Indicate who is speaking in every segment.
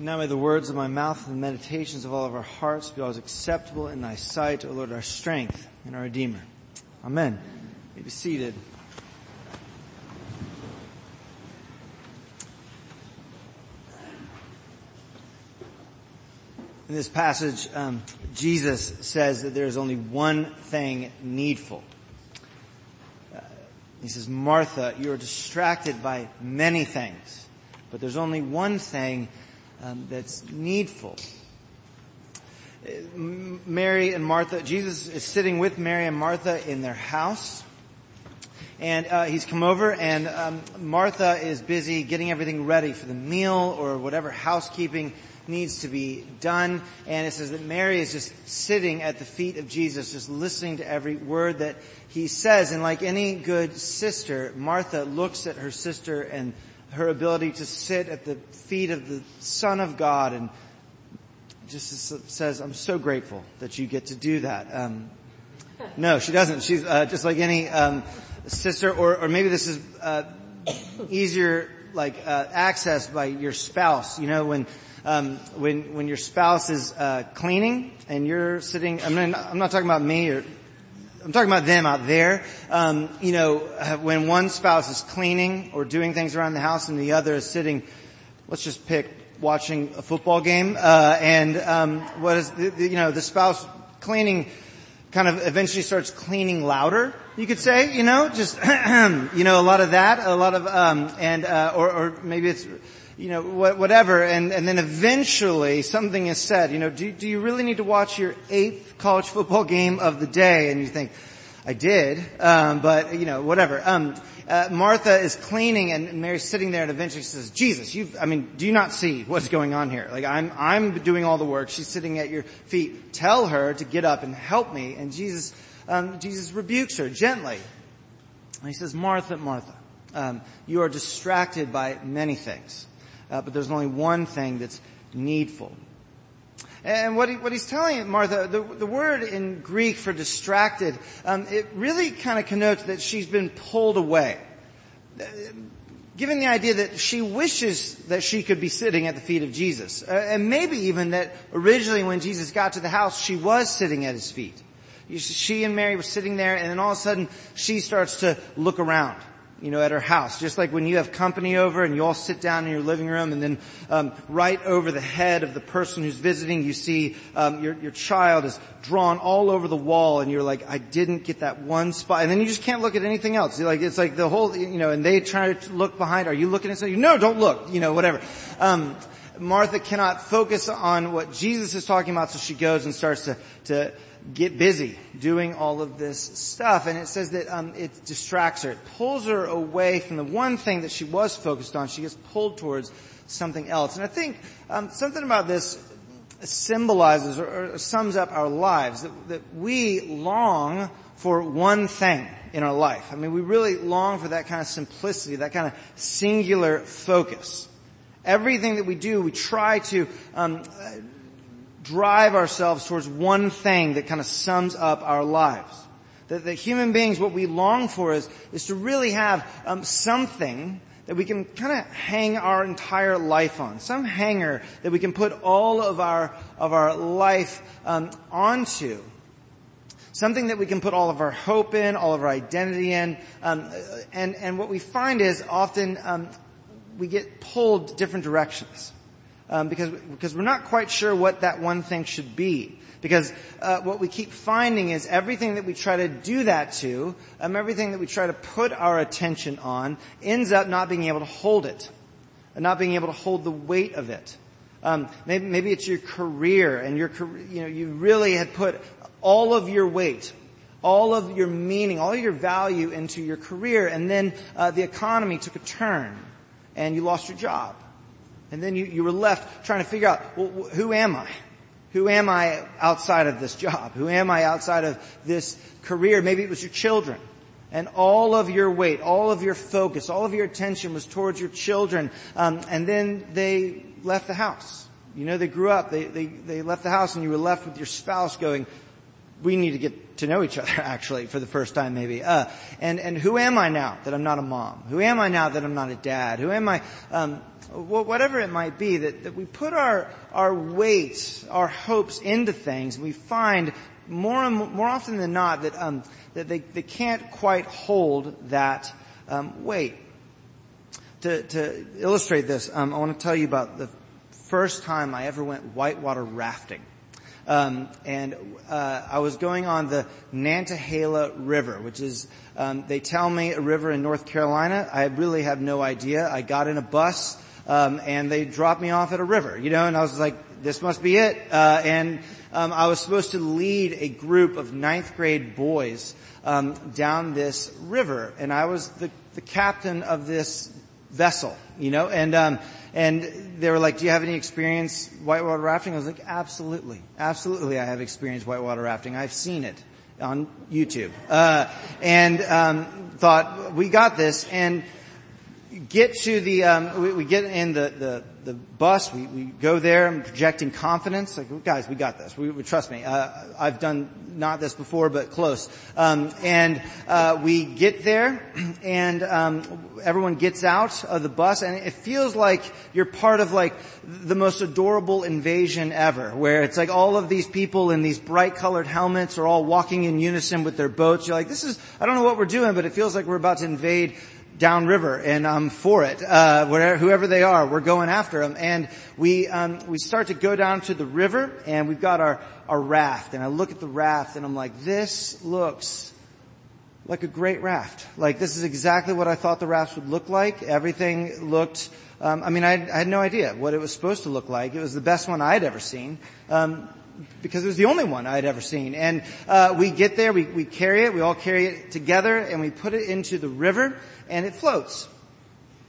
Speaker 1: Now may the words of my mouth and the meditations of all of our hearts be always acceptable in thy sight, O Lord, our strength and our Redeemer. Amen. You be seated. In this passage, um, Jesus says that there is only one thing needful. Uh, he says, Martha, you are distracted by many things, but there's only one thing um, that's needful. Uh, Mary and Martha, Jesus is sitting with Mary and Martha in their house. And uh, he's come over, and um, Martha is busy getting everything ready for the meal or whatever housekeeping needs to be done. And it says that Mary is just sitting at the feet of Jesus, just listening to every word that he says. And like any good sister, Martha looks at her sister and her ability to sit at the feet of the Son of God and just says, I'm so grateful that you get to do that. Um, no, she doesn't. She's uh, just like any um, sister, or, or maybe this is uh, easier like uh, access by your spouse. You know, when um, when when your spouse is uh, cleaning and you're sitting. I mean, I'm not talking about me or I'm talking about them out there. Um, you know, uh, when one spouse is cleaning or doing things around the house and the other is sitting, let's just pick watching a football game, uh, and um, what is the, the, you know the spouse cleaning kind of eventually starts cleaning louder. You could say, you know, just you know a lot of that, a lot of um, and uh, or, or maybe it's you know, whatever, and, and then eventually something is said, you know, do, do you really need to watch your eighth college football game of the day? And you think, I did, um, but, you know, whatever. Um, uh, Martha is cleaning and Mary's sitting there and eventually she says, Jesus, you I mean, do you not see what's going on here? Like, I'm, I'm doing all the work. She's sitting at your feet. Tell her to get up and help me. And Jesus, um, Jesus rebukes her gently. And he says, Martha, Martha, um, you are distracted by many things uh, but there's only one thing that's needful. And what, he, what he's telling Martha, the, the, word in Greek for distracted, um, it really kind of connotes that she's been pulled away. Uh, given the idea that she wishes that she could be sitting at the feet of Jesus. Uh, and maybe even that originally when Jesus got to the house, she was sitting at his feet. She and Mary were sitting there and then all of a sudden she starts to look around you know, at her house. Just like when you have company over and you all sit down in your living room and then um, right over the head of the person who's visiting, you see um, your, your child is drawn all over the wall and you're like, I didn't get that one spot. And then you just can't look at anything else. You're like, it's like the whole, you know, and they try to look behind. Are you looking at something? No, don't look. You know, whatever. Um, Martha cannot focus on what Jesus is talking about, so she goes and starts to, to get busy doing all of this stuff. And it says that um, it distracts her. It pulls her away from the one thing that she was focused on. She gets pulled towards something else. And I think um, something about this symbolizes or, or sums up our lives. That, that we long for one thing in our life. I mean, we really long for that kind of simplicity, that kind of singular focus. Everything that we do, we try to um, drive ourselves towards one thing that kind of sums up our lives. That, the human beings, what we long for is, is to really have um, something that we can kind of hang our entire life on. Some hanger that we can put all of our, of our life um, onto. Something that we can put all of our hope in, all of our identity in. Um, and, and what we find is often um, we get pulled different directions um, because because we're not quite sure what that one thing should be. Because uh, what we keep finding is everything that we try to do that to, um, everything that we try to put our attention on, ends up not being able to hold it, and not being able to hold the weight of it. Um, maybe, maybe it's your career, and your you know you really had put all of your weight, all of your meaning, all your value into your career, and then uh, the economy took a turn, and you lost your job and then you, you were left trying to figure out, well, who am I? Who am I outside of this job? Who am I outside of this career? Maybe it was your children. And all of your weight, all of your focus, all of your attention was towards your children. Um, and then they left the house. You know, they grew up, they, they, they left the house and you were left with your spouse going, we need to get to know each other actually for the first time maybe. Uh, and, and who am I now that I'm not a mom? Who am I now that I'm not a dad? Who am I, um, whatever it might be, that, that we put our, our weight, our hopes into things and we find more and more, more often than not that, um, that they, they can't quite hold that, um, weight. To, to illustrate this, um, I want to tell you about the first time I ever went whitewater rafting. Um, and uh, I was going on the Nantahala River, which is um, they tell me a river in North Carolina. I really have no idea. I got in a bus um, and they dropped me off at a river, you know, and I was like, this must be it. Uh, and um, I was supposed to lead a group of ninth grade boys um, down this river, and I was the, the captain of this vessel, you know, and um, and they were like, do you have any experience whitewater rafting? I was like, absolutely. Absolutely I have experience whitewater rafting. I've seen it on YouTube. Uh, and, um, thought, we got this and get to the, um, we, we, get in the, the, the bus, we, we go there, I'm projecting confidence, like, guys, we got this, we, we trust me. Uh, I've done not this before, but close. Um, and, uh, we get there, and, um, everyone gets out of the bus, and it feels like you're part of like the most adorable invasion ever, where it's like all of these people in these bright colored helmets are all walking in unison with their boats. You're like, this is, I don't know what we're doing, but it feels like we're about to invade downriver, and I'm for it. Uh, whatever, whoever they are, we're going after them, and we um, we start to go down to the river, and we've got our our raft, and I look at the raft, and I'm like, this looks like a great raft. Like this is exactly what I thought the raft would look like. Everything looked. Um, I mean, I, I, had no idea what it was supposed to look like. It was the best one I'd ever seen. Um, because it was the only one I had ever seen. And uh, we get there, we, we carry it, we all carry it together, and we put it into the river, and it floats.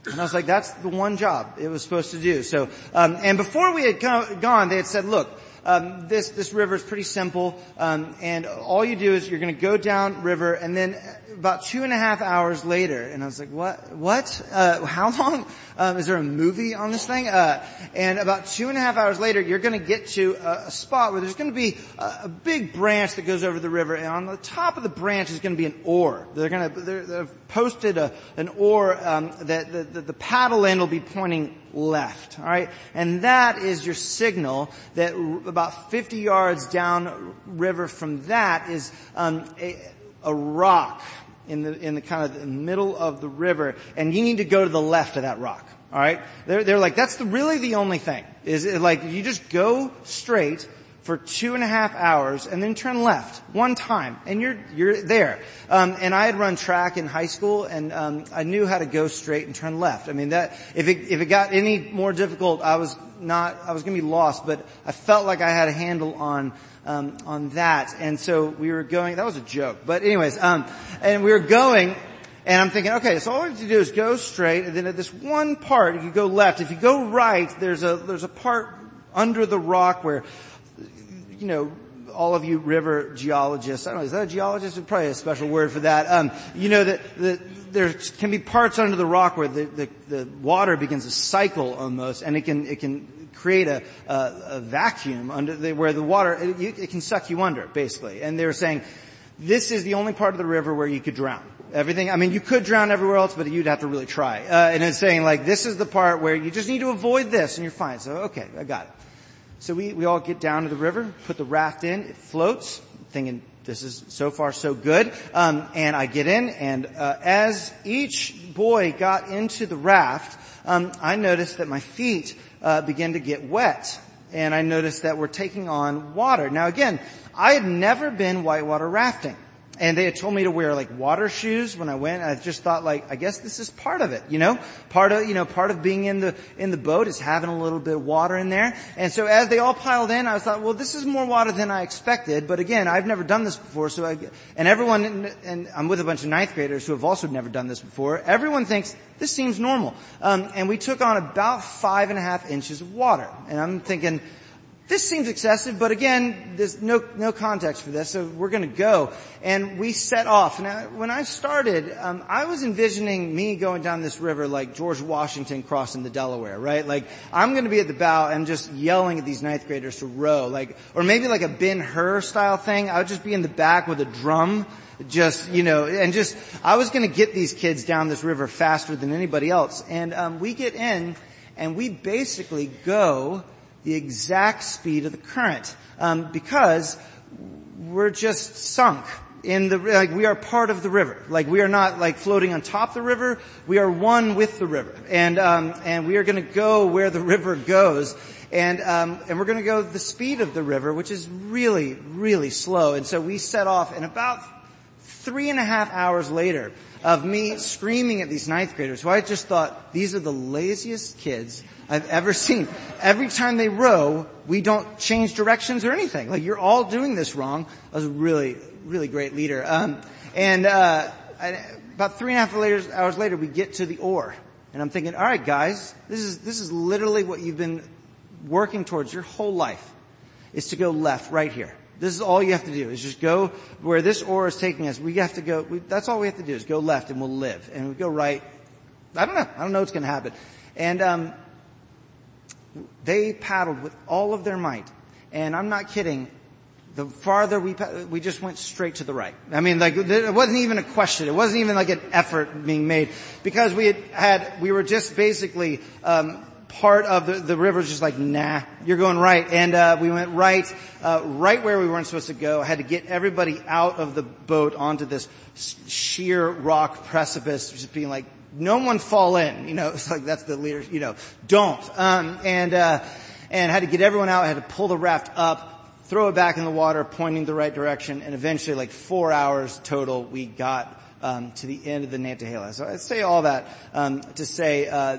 Speaker 1: And I was like, that's the one job it was supposed to do. So, um, and before we had come, gone, they had said, look, um, this this river is pretty simple, um, and all you do is you're going to go down river, and then about two and a half hours later, and I was like, what? What? Uh, how long? Um, is there a movie on this thing? Uh, and about two and a half hours later, you're going to get to a, a spot where there's going to be a, a, big branch that goes over the river, and on the top of the branch is going to be an oar. They're going to they're, they've posted a, an oar um, that the, the, the paddle end will be pointing left. All right, and that is your signal that about 50 yards down river from that is um, a, a rock in the, in the kind of the middle of the river, and you need to go to the left of that rock. Alright? They're, they're like, that's the, really the only thing. Is it like, you just go straight for two and a half hours and then turn left one time and you're, you're there. Um, and I had run track in high school and, um, I knew how to go straight and turn left. I mean that, if it, if it got any more difficult, I was not, I was gonna be lost, but I felt like I had a handle on, um, on that. And so we were going, that was a joke, but anyways, um, and we were going and I'm thinking, okay, so all we have to do is go straight, and then at this one part, you go left. If you go right, there's a, there's a part under the rock where, you know, all of you river geologists, I don't know, is that a geologist? It's probably a special word for that. Um, you know that, that there can be parts under the rock where the, the, the water begins to cycle almost, and it can, it can create a, a, a vacuum under the, where the water, it, it can suck you under, basically. And they were saying, this is the only part of the river where you could drown. Everything, I mean, you could drown everywhere else, but you'd have to really try. Uh, and it's saying like, this is the part where you just need to avoid this, and you're fine. So, okay, I got it. So we, we all get down to the river, put the raft in, it floats, thinking, this is so far so good. Um, and I get in, and uh, as each boy got into the raft, um, I noticed that my feet uh, begin to get wet. And I noticed that we're taking on water. Now again, I had never been whitewater rafting. And they had told me to wear like water shoes when I went. I just thought like, I guess this is part of it, you know? Part of, you know, part of being in the, in the boat is having a little bit of water in there. And so as they all piled in, I was thought, well, this is more water than I expected. But again, I've never done this before. So I, and everyone, and I'm with a bunch of ninth graders who have also never done this before. Everyone thinks this seems normal. Um, and we took on about five and a half inches of water. And I'm thinking, this seems excessive, but again, there's no, no context for this, so we're gonna go. And we set off. Now, when I started, um, I was envisioning me going down this river like George Washington crossing the Delaware, right? Like, I'm gonna be at the bow and just yelling at these ninth graders to row, like, or maybe like a Ben-Hur style thing. I would just be in the back with a drum, just, you know, and just, I was gonna get these kids down this river faster than anybody else. And, um, we get in, and we basically go the exact speed of the current um, because we're just sunk in the like we are part of the river. Like we are not like floating on top of the river. We are one with the river. And um, and we are going to go where the river goes. And um, and we're going to go the speed of the river which is really really slow. And so we set off and about three and a half hours later of me screaming at these ninth graders who I just thought these are the laziest kids I've ever seen. Every time they row, we don't change directions or anything. Like you're all doing this wrong. I was a really, really great leader. Um, and uh, I, about three and a half hours later, we get to the oar, and I'm thinking, all right, guys, this is this is literally what you've been working towards your whole life, is to go left right here. This is all you have to do is just go where this oar is taking us. We have to go. We, that's all we have to do is go left, and we'll live. And we go right. I don't know. I don't know what's going to happen. And um, they paddled with all of their might. And I'm not kidding. The farther we, we just went straight to the right. I mean, like, it wasn't even a question. It wasn't even like an effort being made. Because we had, had we were just basically, um, part of the, the river was just like, nah, you're going right. And, uh, we went right, uh, right where we weren't supposed to go. I had to get everybody out of the boat onto this sheer rock precipice, just being like, no one fall in. You know, it's like that's the leader. You know, don't. Um, and uh, and had to get everyone out. I had to pull the raft up, throw it back in the water, pointing the right direction, and eventually, like four hours total, we got um, to the end of the Nantahala. So I say all that um, to say. Uh,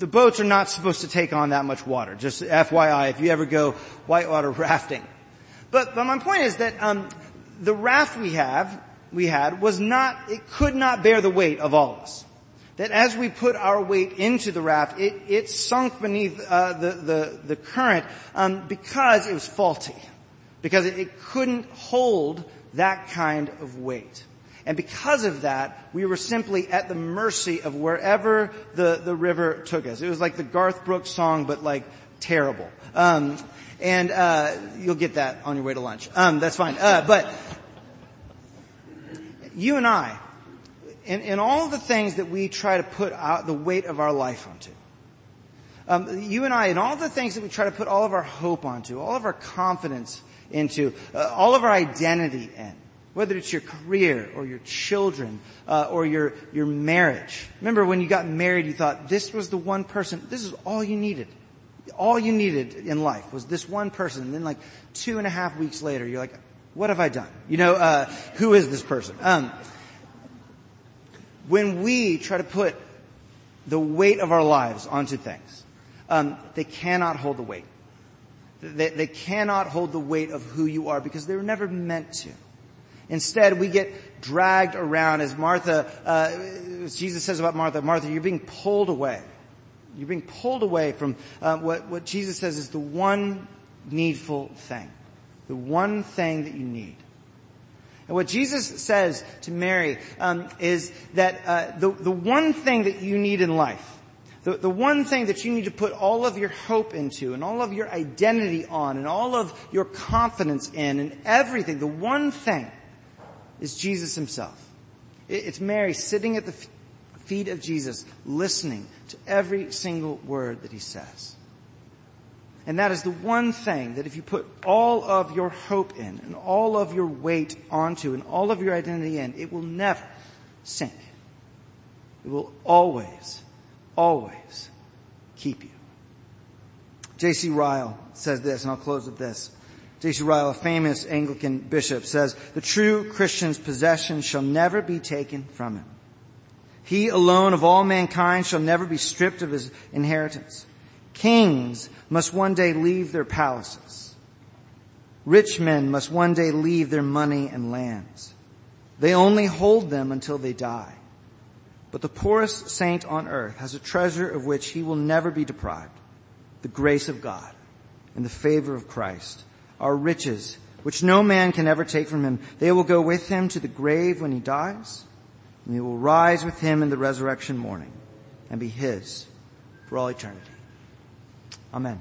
Speaker 1: the boats are not supposed to take on that much water. Just FYI, if you ever go whitewater rafting. But, but my point is that um, the raft we have we had was not, it could not bear the weight of all of us. That as we put our weight into the raft, it, it sunk beneath uh, the, the, the current um, because it was faulty, because it, it couldn't hold that kind of weight. And because of that, we were simply at the mercy of wherever the, the river took us. It was like the Garth Brooks song, but like terrible. Um, and uh, you'll get that on your way to lunch. Um, that's fine. Uh, but you and I, in, in all the things that we try to put out the weight of our life onto, um, you and I, in all the things that we try to put all of our hope onto, all of our confidence into, uh, all of our identity in, whether it's your career or your children uh, or your your marriage. Remember when you got married, you thought this was the one person. This is all you needed. All you needed in life was this one person. And then like two and a half weeks later, you're like, what have I done? You know, uh, who is this person? Um, when we try to put the weight of our lives onto things, um, they cannot hold the weight. They, they cannot hold the weight of who you are because they were never meant to. Instead, we get dragged around as Martha, uh, as Jesus says about Martha, Martha, you're being pulled away. You're being pulled away from uh, what, what Jesus says is the one needful thing the one thing that you need. And what Jesus says to Mary um, is that uh, the, the one thing that you need in life, the, the one thing that you need to put all of your hope into and all of your identity on and all of your confidence in and everything, the one thing is Jesus himself. It's Mary sitting at the feet of Jesus, listening to every single word that he says. And that is the one thing that if you put all of your hope in and all of your weight onto and all of your identity in, it will never sink. It will always, always keep you. J.C. Ryle says this, and I'll close with this. J.C. Ryle, a famous Anglican bishop, says, the true Christian's possession shall never be taken from him. He alone of all mankind shall never be stripped of his inheritance. Kings must one day leave their palaces. Rich men must one day leave their money and lands. They only hold them until they die. But the poorest saint on earth has a treasure of which he will never be deprived. The grace of God. and the favor of Christ, our riches, which no man can ever take from him. They will go with him to the grave when he dies, and they will rise with him in the resurrection morning and be his for all eternity. Amen.